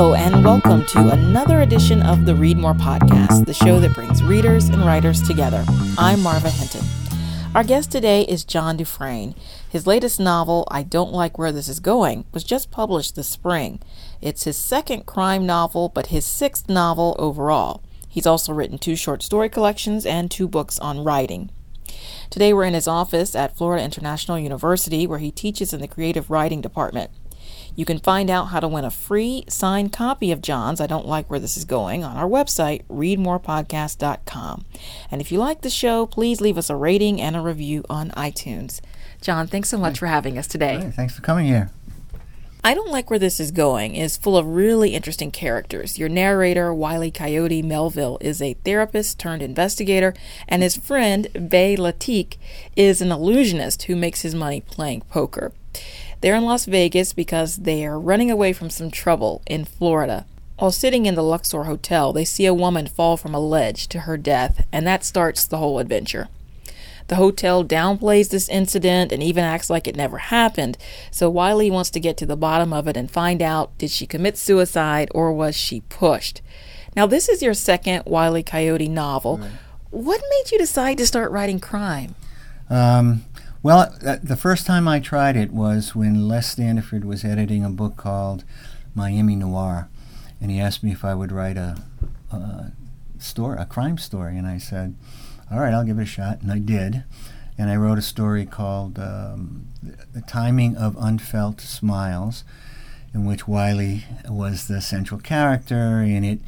Hello, and welcome to another edition of the Read More podcast, the show that brings readers and writers together. I'm Marva Hinton. Our guest today is John Dufresne. His latest novel, I Don't Like Where This Is Going, was just published this spring. It's his second crime novel, but his sixth novel overall. He's also written two short story collections and two books on writing. Today we're in his office at Florida International University where he teaches in the creative writing department. You can find out how to win a free signed copy of John's I Don't Like Where This Is Going on our website, readmorepodcast.com. And if you like the show, please leave us a rating and a review on iTunes. John, thanks so much for having us today. Hey, thanks for coming here. I Don't Like Where This Is Going is full of really interesting characters. Your narrator, Wylie Coyote Melville, is a therapist turned investigator, and his friend, Bay Latique, is an illusionist who makes his money playing poker. They're in Las Vegas because they are running away from some trouble in Florida. While sitting in the Luxor Hotel, they see a woman fall from a ledge to her death, and that starts the whole adventure. The hotel downplays this incident and even acts like it never happened, so Wylie wants to get to the bottom of it and find out did she commit suicide or was she pushed? Now, this is your second Wylie Coyote novel. Right. What made you decide to start writing crime? Um, well, uh, the first time I tried it was when Les Standiford was editing a book called Miami Noir, and he asked me if I would write a, a story, a crime story, and I said, "All right, I'll give it a shot," and I did. And I wrote a story called um, "The Timing of Unfelt Smiles," in which Wylie was the central character, and it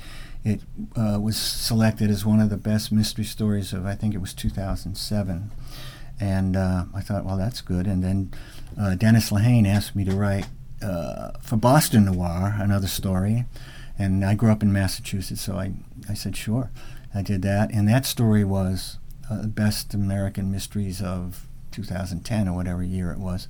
it uh, was selected as one of the best mystery stories of I think it was 2007 and uh, I thought, well, that's good. And then uh, Dennis Lehane asked me to write uh, for Boston Noir another story, and I grew up in Massachusetts, so I, I said, sure. I did that, and that story was uh, Best American Mysteries of 2010 or whatever year it was.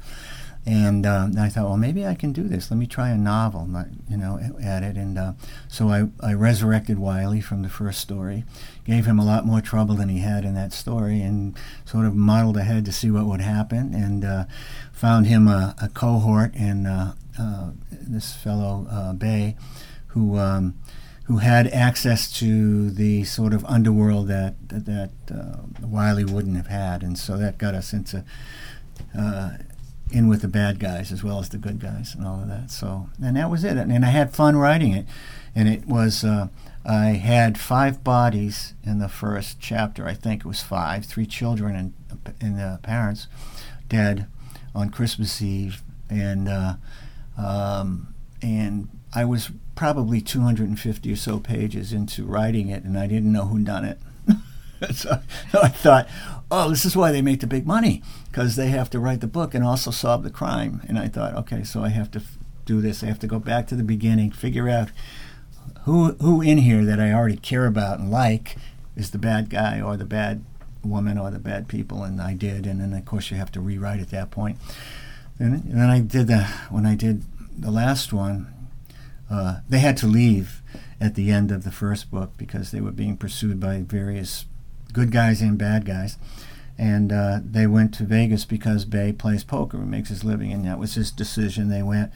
And uh, I thought, well, maybe I can do this. Let me try a novel, you know, at it. And uh, so I, I resurrected Wylie from the first story, gave him a lot more trouble than he had in that story, and sort of modeled ahead to see what would happen. And uh, found him a, a cohort in uh, uh, this fellow uh, Bay, who. Um, who had access to the sort of underworld that that, Wylie wouldn't have had, and so that got us into in with the bad guys as well as the good guys and all of that. So, and that was it. And, I had fun writing it. And it was, uh, I had five bodies in the first chapter. I think it was five, three children and, and uh, parents dead on Christmas Eve. And, uh, um, and I was probably 250 or so pages into writing it, and I didn't know who done it. so, so I thought, oh, this is why they make the big money because they have to write the book and also solve the crime. And I thought, okay, so I have to f- do this. I have to go back to the beginning, figure out who who in here that I already care about and like is the bad guy or the bad woman or the bad people, and I did. And then of course you have to rewrite at that point. And, then I did the when I did the last one, uh, they had to leave at the end of the first book because they were being pursued by various good guys and bad guys. And uh, they went to Vegas because Bay plays poker and makes his living, and that was his decision. They went,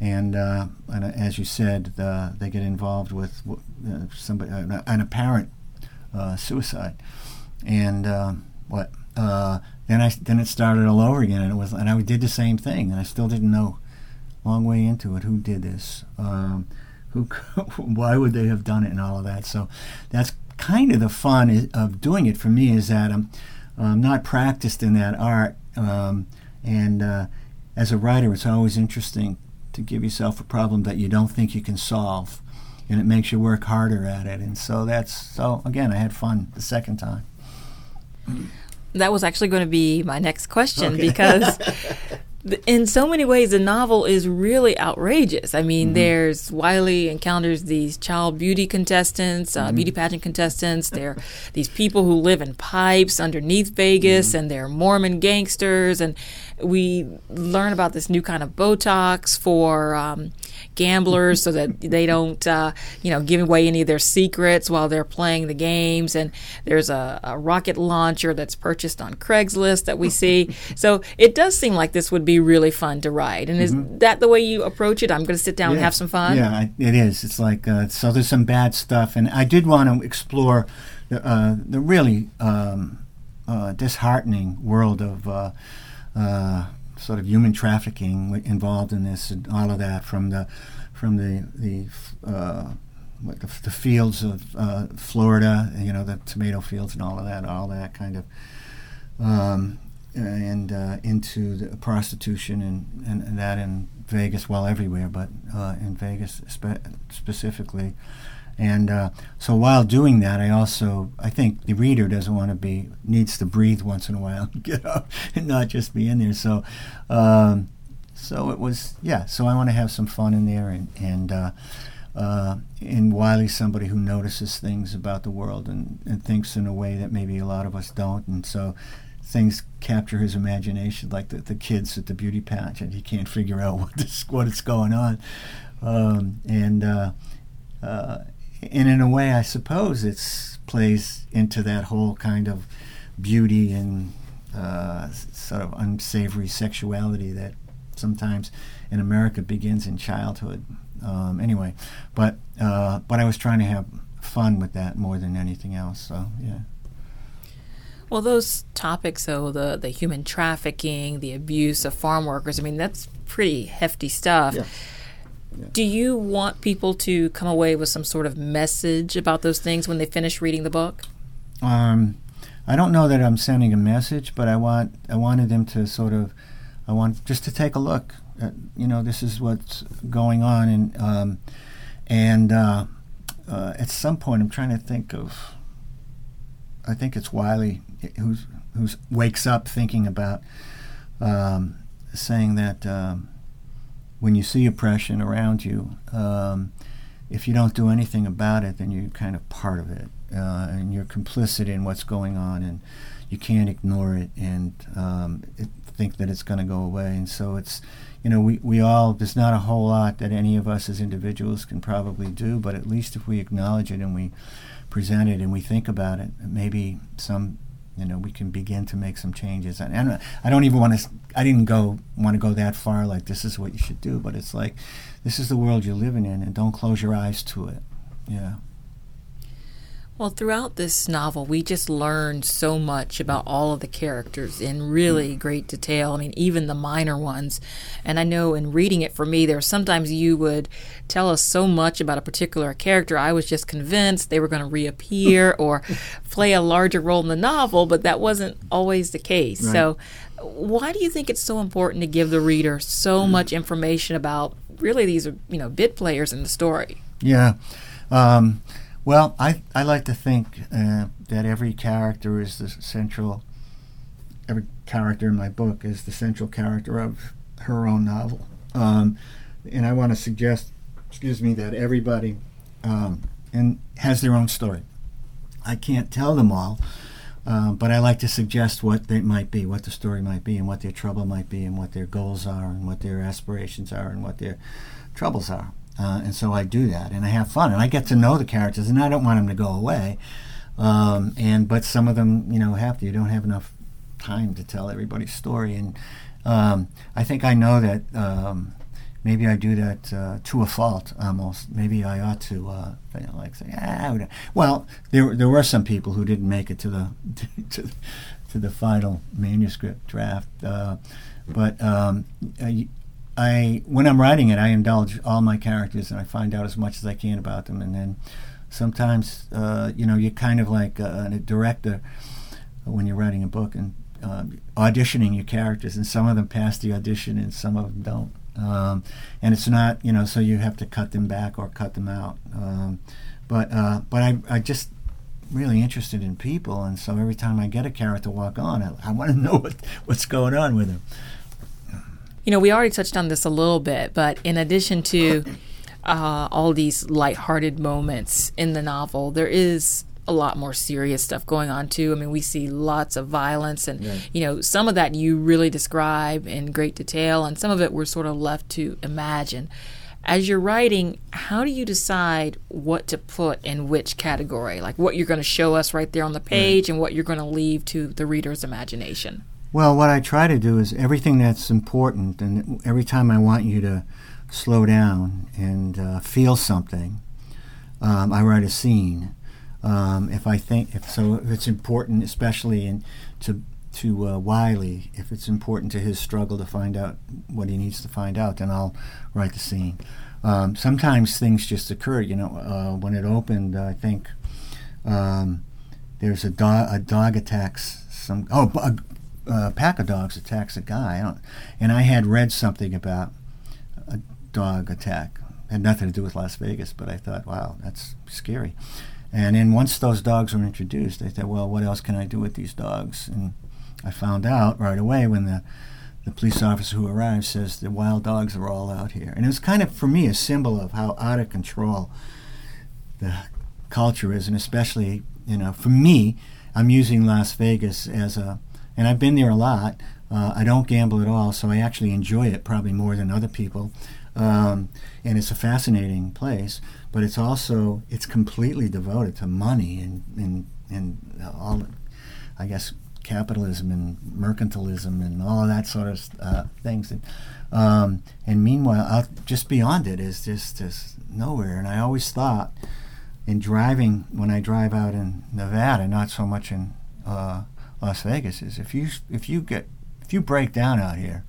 and, uh, and uh, as you said, the, they get involved with uh, somebody, an apparent uh, suicide, and what? then I then it started all over again, and it was, and I did the same thing, and I still didn't know, long way into it, who did this. Um, who, why would they have done it and all of that? So that's kind of the fun of doing it for me is that I'm, I'm not practiced in that art. Um, and uh, as a writer, it's always interesting to give yourself a problem that you don't think you can solve. And it makes you work harder at it. And so that's, so again, I had fun the second time. That was actually going to be my next question okay. because in so many ways, the novel is really outrageous. I mean, mm-hmm. there's Wiley encounters these child beauty contestants, uh, mm-hmm. beauty pageant contestants. There are these people who live in pipes underneath Vegas, mm-hmm. and they're Mormon gangsters. And we learn about this new kind of Botox for um, gamblers so that they don't, uh, you know, give away any of their secrets while they're playing the games. And there's a, a rocket launcher that's purchased on Craigslist that we see. so it does seem like this would be really fun to ride. And mm-hmm. is that the way you approach it? I'm going to sit down yeah. and have some fun. Yeah, it is. It's like uh, so. There's some bad stuff, and I did want to explore the, uh, the really um, uh, disheartening world of uh, uh, sort of human trafficking involved in this and all of that from the from the the uh, the, the, fields of uh, Florida, you know, the tomato fields and all of that, all that kind of, um, and uh, into the prostitution and, and, and, that in Vegas, well, everywhere, but uh, in Vegas spe- specifically. And uh, so while doing that, I also I think the reader doesn't want to be needs to breathe once in a while, get up, and not just be in there. So, um, so it was yeah. So I want to have some fun in there, and and uh, uh, and Wylie's somebody who notices things about the world and, and thinks in a way that maybe a lot of us don't, and so things capture his imagination, like the, the kids at the beauty pageant. He can't figure out what this, what is going on, um, and uh, uh, and in a way, I suppose it plays into that whole kind of beauty and uh, sort of unsavory sexuality that sometimes in America begins in childhood. Um, anyway, but uh, but I was trying to have fun with that more than anything else. So yeah. Well, those topics, though, the, the human trafficking, the abuse of farm workers, I mean, that's pretty hefty stuff. Yeah. Do you want people to come away with some sort of message about those things when they finish reading the book? Um, I don't know that I'm sending a message, but I want I wanted them to sort of I want just to take a look. At, you know, this is what's going on, and um, and uh, uh, at some point, I'm trying to think of. I think it's Wylie who's who's wakes up thinking about um, saying that. Um, when you see oppression around you, um, if you don't do anything about it, then you're kind of part of it, uh, and you're complicit in what's going on, and you can't ignore it and um, it, think that it's going to go away. And so it's, you know, we, we all, there's not a whole lot that any of us as individuals can probably do, but at least if we acknowledge it and we present it and we think about it, maybe some you know we can begin to make some changes. And, and i don't even want to i didn't go want to go that far like this is what you should do but it's like this is the world you're living in and don't close your eyes to it. Yeah well, throughout this novel, we just learned so much about all of the characters in really great detail. I mean, even the minor ones. And I know in reading it for me, there are sometimes you would tell us so much about a particular character. I was just convinced they were going to reappear or play a larger role in the novel, but that wasn't always the case. Right. So, why do you think it's so important to give the reader so much information about really these, you know, bit players in the story? Yeah. Um, well, I, I like to think uh, that every character is the central, every character in my book is the central character of her own novel. Um, and I want to suggest, excuse me, that everybody um, and has their own story. I can't tell them all, uh, but I like to suggest what they might be, what the story might be, and what their trouble might be, and what their goals are, and what their aspirations are, and what their troubles are. Uh, and so I do that, and I have fun, and I get to know the characters, and I don't want them to go away. Um, and but some of them, you know, have to. You don't have enough time to tell everybody's story, and um, I think I know that. Um, maybe I do that uh, to a fault, almost. Maybe I ought to, uh, like, say, ah, well, there there were some people who didn't make it to the to, to the final manuscript draft, uh, but um, I when I'm writing it, I indulge all my characters and I find out as much as I can about them, and then sometimes uh, you know you're kind of like a, a, director when you're writing a book and uh, auditioning your characters, and some of them pass the audition and some of them don't. Um, and it's not you know so you have to cut them back or cut them out. Um, but uh, but I I just really interested in people, and so every time I get a character walk on, I, I want to know what what's going on with them. You know, we already touched on this a little bit, but in addition to uh, all these lighthearted moments in the novel, there is a lot more serious stuff going on too. I mean, we see lots of violence, and yeah. you know, some of that you really describe in great detail, and some of it we're sort of left to imagine. As you're writing, how do you decide what to put in which category? Like what you're going to show us right there on the page, and what you're going to leave to the reader's imagination. Well, what I try to do is everything that's important, and every time I want you to slow down and uh, feel something, um, I write a scene. Um, if I think if so, if it's important, especially in to to uh, Wylie, if it's important to his struggle to find out what he needs to find out, then I'll write the scene. Um, sometimes things just occur. You know, uh, when it opened, I think um, there's a dog. A dog attacks some. Oh, a, a pack of dogs attacks a guy, I and I had read something about a dog attack. Had nothing to do with Las Vegas, but I thought, wow, that's scary. And then once those dogs were introduced, I thought, well, what else can I do with these dogs? And I found out right away when the the police officer who arrived says the wild dogs are all out here. And it was kind of, for me, a symbol of how out of control the culture is, and especially, you know, for me, I'm using Las Vegas as a, and I've been there a lot. Uh, I don't gamble at all, so I actually enjoy it probably more than other people. Um, and it's a fascinating place, but it's also it's completely devoted to money and and and all, I guess capitalism and mercantilism and all of that sort of uh, things. And, um, and meanwhile, out just beyond it is just just nowhere. And I always thought, in driving when I drive out in Nevada, not so much in uh, Las Vegas, is if you if you get if you break down out here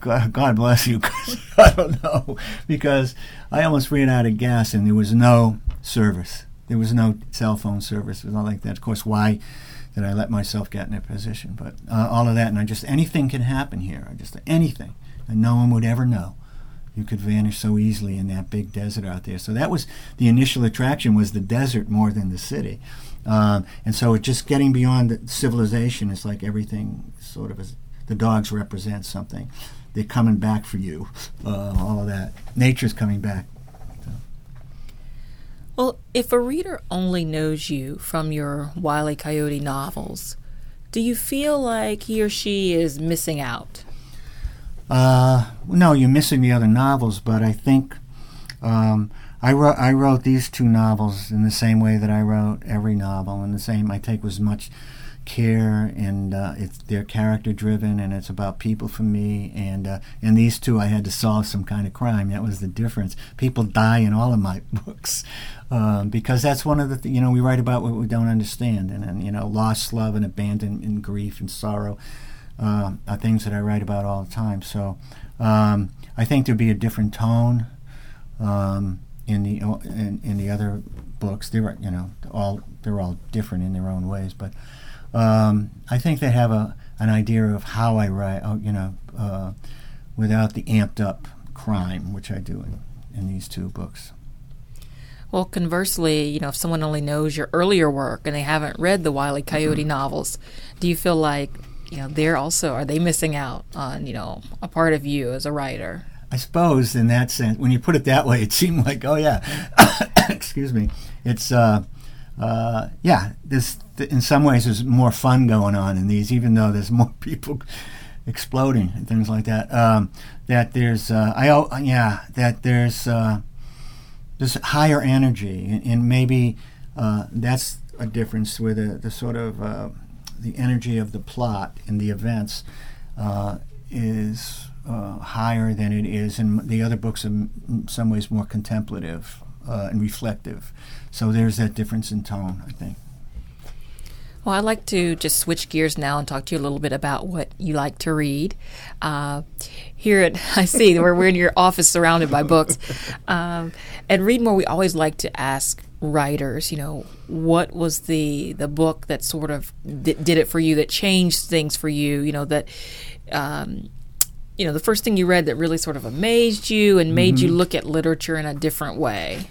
God, God bless you. I don't know because I almost ran out of gas and there was no service. There was no cell phone service. It was not like that. Of course, why did I let myself get in that position? But uh, all of that, and I just anything can happen here. I just anything, and no one would ever know. You could vanish so easily in that big desert out there. So that was the initial attraction was the desert more than the city. Um, and so just getting beyond civilization is like everything sort of is the dogs represent something. They're coming back for you. Uh, all of that. Nature's coming back. Well, if a reader only knows you from your Wylie Coyote novels, do you feel like he or she is missing out? Uh, no, you're missing the other novels, but I think um, I wrote I wrote these two novels in the same way that I wrote every novel, and the same I take was much care and uh, it's they're character driven and it's about people for me and uh, and these two I had to solve some kind of crime. That was the difference. People die in all of my books um, because that's one of the th- you know we write about what we don't understand and, and you know lost love and abandonment and grief and sorrow uh, are things that I write about all the time. So um, I think there'd be a different tone um, in the in, in the other books they're you know all they're all different in their own ways but um, I think they have a an idea of how I write, uh, you know, uh, without the amped up crime, which I do in, in these two books. Well, conversely, you know, if someone only knows your earlier work and they haven't read the Wylie Coyote mm-hmm. novels, do you feel like, you know, they're also are they missing out on, you know, a part of you as a writer? I suppose in that sense, when you put it that way, it seemed like, oh yeah, excuse me, it's uh, uh, yeah, this in some ways there's more fun going on in these, even though there's more people exploding and things like that. Um, that there's uh, I oh, yeah that there's uh, there's higher energy and, and maybe uh, that's a difference with the, the sort of uh, the energy of the plot and the events uh, is uh, higher than it is and the other books. Are in some ways more contemplative and reflective. So there's that difference in tone, I think. Well, I'd like to just switch gears now and talk to you a little bit about what you like to read. Uh, here at, I see we're, we're in your office surrounded by books. Um, read more. we always like to ask writers, you know, what was the the book that sort of did, did it for you, that changed things for you, you know, that, um, you know, the first thing you read that really sort of amazed you and made mm-hmm. you look at literature in a different way.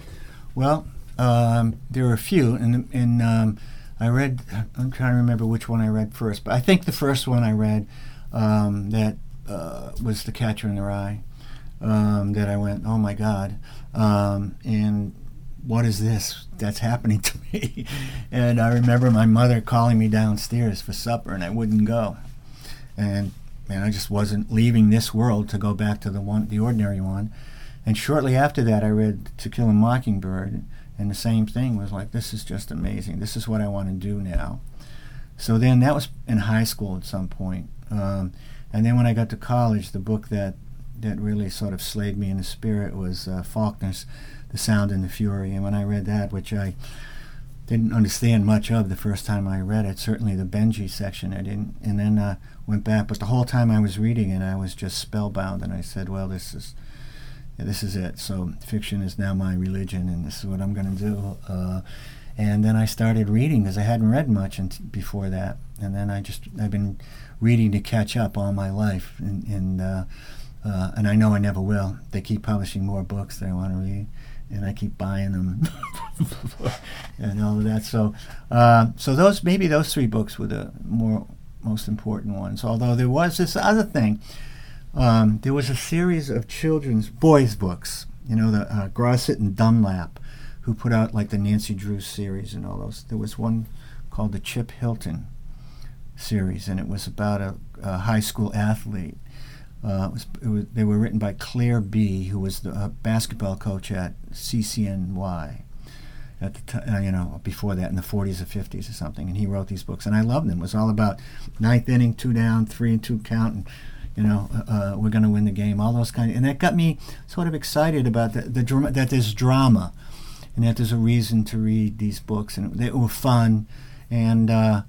Well, um, there are a few, and and um, I read. I'm trying to remember which one I read first, but I think the first one I read um, that uh, was The Catcher in the Rye. Um, that I went, oh my God, um, and what is this that's happening to me? and I remember my mother calling me downstairs for supper, and I wouldn't go. And man, I just wasn't leaving this world to go back to the one, the ordinary one. And shortly after that, I read To Kill a Mockingbird, and the same thing was like, this is just amazing. This is what I want to do now. So then that was in high school at some point. Um, and then when I got to college, the book that that really sort of slayed me in the spirit was uh, Faulkner's The Sound and the Fury. And when I read that, which I didn't understand much of the first time I read it, certainly the Benjy section I didn't, and then uh, went back. But the whole time I was reading it, I was just spellbound, and I said, "Well, this is yeah, this is it. So fiction is now my religion, and this is what I'm going to do." Uh, and then I started reading because I hadn't read much before that, and then I just I've been reading to catch up all my life, and and, uh, uh, and I know I never will. They keep publishing more books that I want to read, and I keep buying them, and all of that. So, uh, so those maybe those three books were the more most important ones. Although there was this other thing, um, there was a series of children's boys books. You know, the uh, Grosset and Dunlap who put out like the Nancy Drew series and all those. There was one called the Chip Hilton series, and it was about a, a high school athlete. Uh, it was, it was, they were written by Clair Bee, who was the uh, basketball coach at CCNY at the uh, you know, before that in the 40s or 50s or something. And he wrote these books, and I loved them. It was all about ninth inning, two down, three and two count, and you know, uh, uh we're going to win the game. All those kind, of, and that got me sort of excited about the, the drama, that there's drama and that there's a reason to read these books, and they were fun, and uh,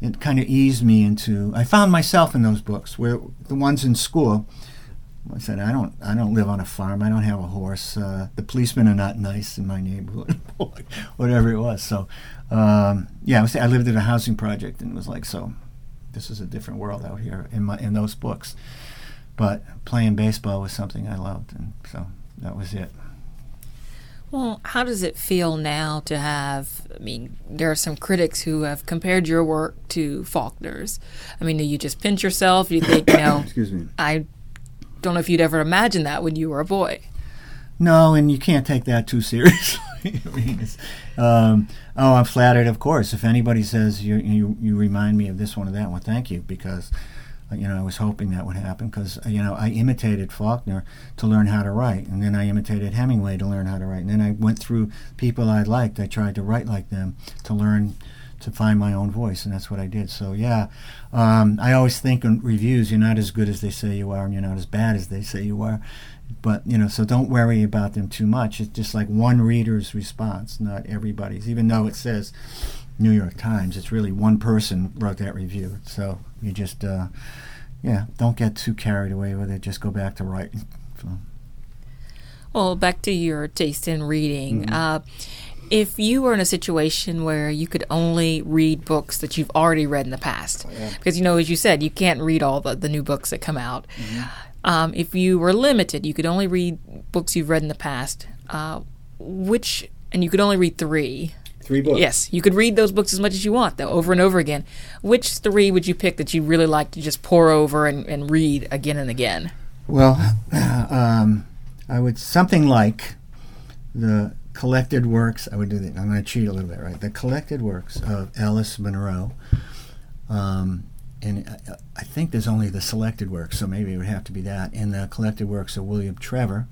it kind of eased me into. I found myself in those books, where the ones in school. I said, I don't, I don't live on a farm. I don't have a horse. Uh, the policemen are not nice in my neighborhood, whatever it was. So, um, yeah, I, was, I lived in a housing project, and it was like, so, this is a different world out here in my in those books. But playing baseball was something I loved, and so that was it. Well, how does it feel now to have? I mean, there are some critics who have compared your work to Faulkner's. I mean, do you just pinch yourself? Do you think, you know, excuse me, I don't know if you'd ever imagine that when you were a boy. No, and you can't take that too seriously. I mean, um, oh, I'm flattered, of course. If anybody says you, you you remind me of this one or that one, thank you, because you know, I was hoping that would happen because, you know, I imitated Faulkner to learn how to write, and then I imitated Hemingway to learn how to write, and then I went through people I liked. I tried to write like them to learn to find my own voice, and that's what I did. So yeah, um, I always think in reviews, you're not as good as they say you are, and you're not as bad as they say you are. But you know, so don't worry about them too much. It's just like one reader's response, not everybody's. Even though it says New York Times. It's really one person wrote that review. So you just, uh, yeah, don't get too carried away with it. Just go back to writing. So. Well, back to your taste in reading. Mm-hmm. Uh, if you were in a situation where you could only read books that you've already read in the past, oh, yeah. because you know, as you said, you can't read all the, the new books that come out. Mm-hmm. Um, if you were limited, you could only read books you've read in the past. Uh, which, and you could only read three. Three books. Yes, you could read those books as much as you want, though, over and over again. Which three would you pick that you really like to just pour over and, and read again and again? Well, um, I would something like the collected works. I would do that. I'm going to cheat a little bit, right? The collected works of Alice Munro. Um, and I, I think there's only the selected works, so maybe it would have to be that. And the collected works of William Trevor.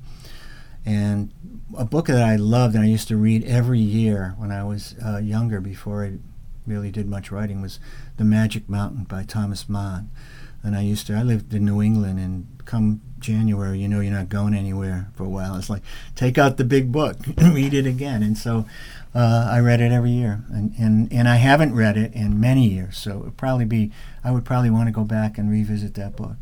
And a book that I loved and I used to read every year when I was uh, younger, before I really did much writing, was The Magic Mountain by Thomas Mann. And I used to, I lived in New England, and come January, you know, you're not going anywhere for a while. It's like, take out the big book and read it again. And so uh, I read it every year. And, and, and I haven't read it in many years, so it probably be, I would probably want to go back and revisit that book.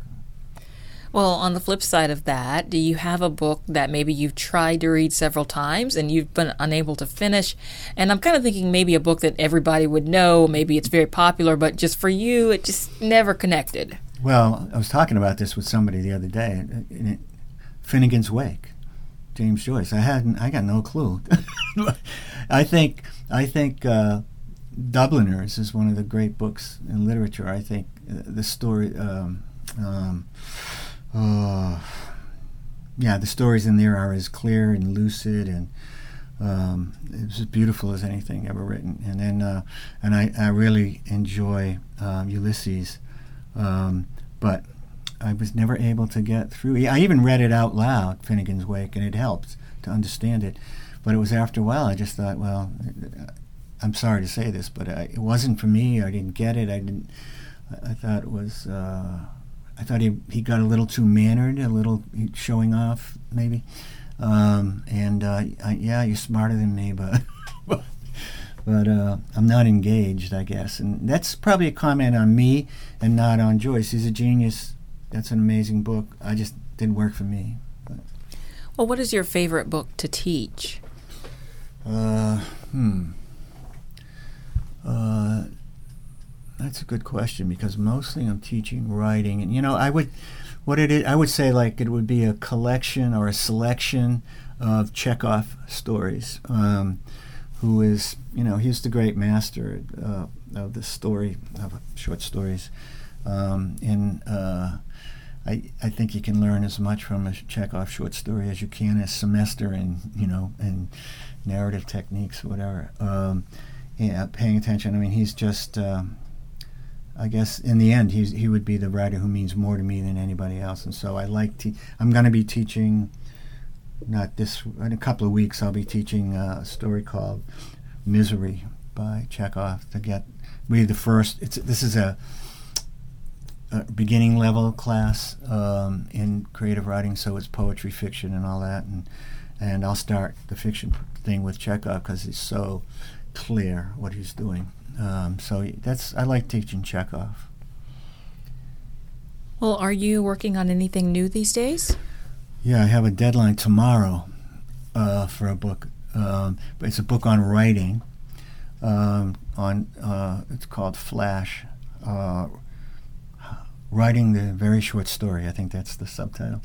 Well, on the flip side of that, do you have a book that maybe you've tried to read several times and you've been unable to finish? And I'm kind of thinking maybe a book that everybody would know, maybe it's very popular, but just for you, it just never connected. Well, I was talking about this with somebody the other day. It, Finnegans Wake, James Joyce. I hadn't. I got no clue. I think. I think. Uh, Dubliners is one of the great books in literature. I think uh, the story. Um, um, uh, yeah, the stories in there are as clear and lucid and Um, it was as beautiful as anything ever written. And then, uh, and I, I really enjoy um, Ulysses, um, but I was never able to get through. I even read it out loud, Finnegans Wake, and it helped to understand it. But it was after a while I just thought, well, I'm sorry to say this, but I, it wasn't for me. I didn't get it. I didn't. I, thought it was. Uh, I thought he he got a little too mannered, a little showing off, maybe. Um, and uh, I, yeah, you're smarter than me, but but uh, I'm not engaged, I guess. And that's probably a comment on me and not on Joyce. He's a genius. That's an amazing book. I just didn't work for me. But. Well, what is your favorite book to teach? Uh, hmm. Uh, that's a good question because mostly I'm teaching writing, and you know, I would, what it is, I would say like it would be a collection or a selection of Chekhov stories. Um, who is, you know, he's the great master uh, of the story of short stories, um, and uh, I, I think you can learn as much from a Chekhov short story as you can a semester in, you know, in narrative techniques, or whatever. Um, yeah, paying attention. I mean, he's just. Um, I guess in the end, he's, he would be the writer who means more to me than anybody else. And so I like to. I'm going to be teaching, not this, in a couple of weeks, I'll be teaching a story called Misery by Chekhov to get be the first. It's this is a, a beginning level class um, in creative writing, so it's poetry, fiction, and all that. And and I'll start the fiction thing with Chekhov because he's so clear what he's doing. Um, so that's I like teaching Chekhov. Well, are you working on anything new these days? Yeah, I have a deadline tomorrow uh, for a book, um, it's a book on writing. Um, on uh, it's called Flash, uh, writing the very short story. I think that's the subtitle,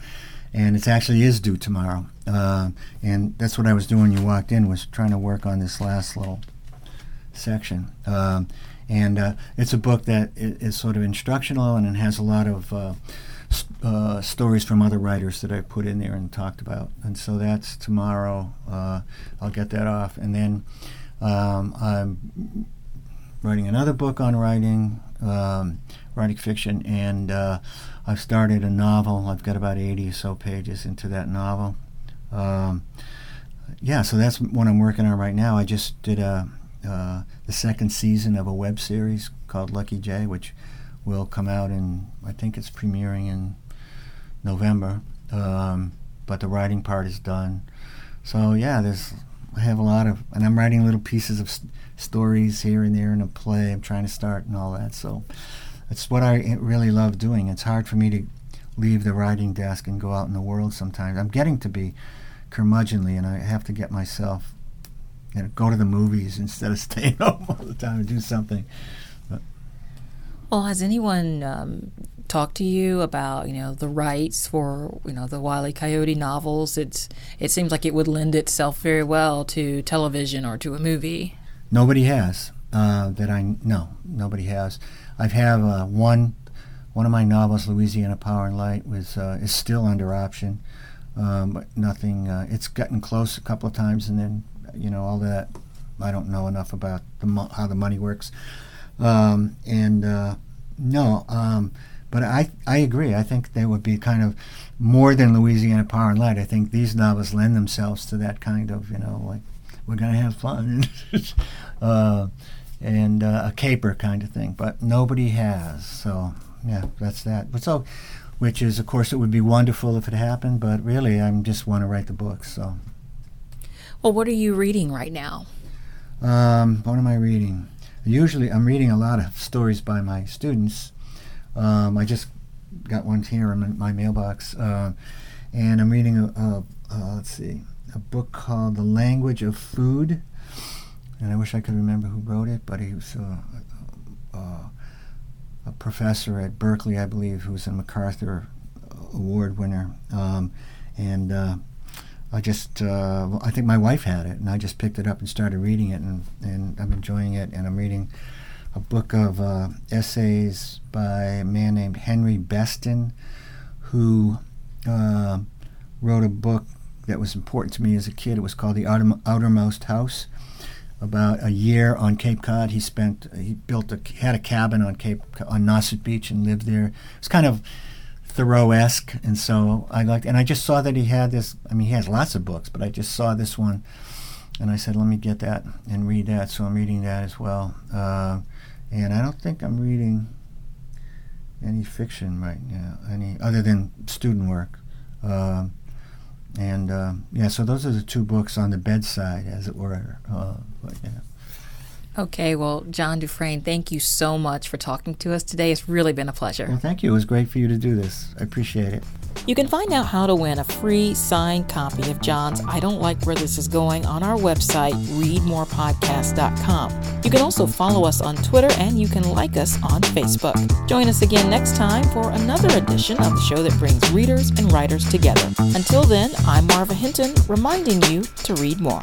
and it actually is due tomorrow. Uh, and that's what I was doing. When you walked in was trying to work on this last little section. Um, and uh, it's a book that is, sort of instructional and it has a lot of uh, stories from other writers that I put in there and talked about. And so that's tomorrow. Uh, I'll get that off. And then um, I'm writing another book on writing, um, writing fiction, and uh, I've started a novel. I've got about 80 or so pages into that novel. Um, yeah, so that's what I'm working on right now. I just did a uh, the second season of a web series called Lucky J, which will come out in, I think it's premiering in November. Um, but the writing part is done. So yeah, there's I have a lot of, and I'm writing little pieces of st- stories here and there in a play. I'm trying to start and all that. So it's what I really love doing. It's hard for me to leave the writing desk and go out in the world sometimes. I'm getting to be curmudgeonly, and I have to get myself you know, go to the movies instead of staying home all the time and do something. Well, has anyone um, talked to you about you know the rights for you know the Wylie Coyote novels? It's it seems like it would lend itself very well to television or to a movie. Nobody has uh, that I know. Nobody has. I have uh, one one of my novels, Louisiana Power and Light, was uh, is still under option. Um, but nothing. Uh, it's gotten close a couple of times, and then you know all that. I don't know enough about the mo- how the money works, um, and uh, no, um, but I I agree. I think they would be kind of more than Louisiana Power and Light. I think these novels lend themselves to that kind of you know like we're gonna have fun, uh, and uh, a caper kind of thing. But nobody has, so yeah, that's that. But so, which is of course it would be wonderful if it happened, but really I just want to write the books. So well, what are you reading right now? Um, what am I reading? Usually, I'm reading a lot of stories by my students. Um, I just got one here in my mailbox, uh, and I'm reading a, a, a, let's see a book called The Language of Food, and I wish I could remember who wrote it, but he was uh, uh, a professor at Berkeley, I believe, who was a MacArthur Award winner, um, and uh, I just, uh, I think my wife had it, and I just picked it up and started reading it, and, and I'm enjoying it. And I'm reading a book of uh, essays by a man named Henry Beston, who uh, wrote a book that was important to me as a kid. It was called The Outer, Outermost House. About a year on Cape Cod, he spent. He built a had a cabin on Cape on Nauset Beach and lived there. It's kind of Thoreau-esque, and so I liked. And I just saw that he had this. I mean, he has lots of books, but I just saw this one, and I said, "Let me get that and read that." So I'm reading that as well. Uh, and I don't think I'm reading any fiction right now, any other than student work. Uh, and uh, yeah, so those are the two books on the bedside, as it were. Uh, but, yeah. Okay, well, John Dufresne, thank you so much for talking to us today. It's really been a pleasure. Well, thank you. It was great for you to do this. I appreciate it. You can find out how to win a free signed copy of John's I Don't Like Where This Is Going on our website, readmorepodcast.com. You can also follow us on Twitter and you can like us on Facebook. Join us again next time for another edition of the show that brings readers and writers together. Until then, I'm Marva Hinton, reminding you to read more.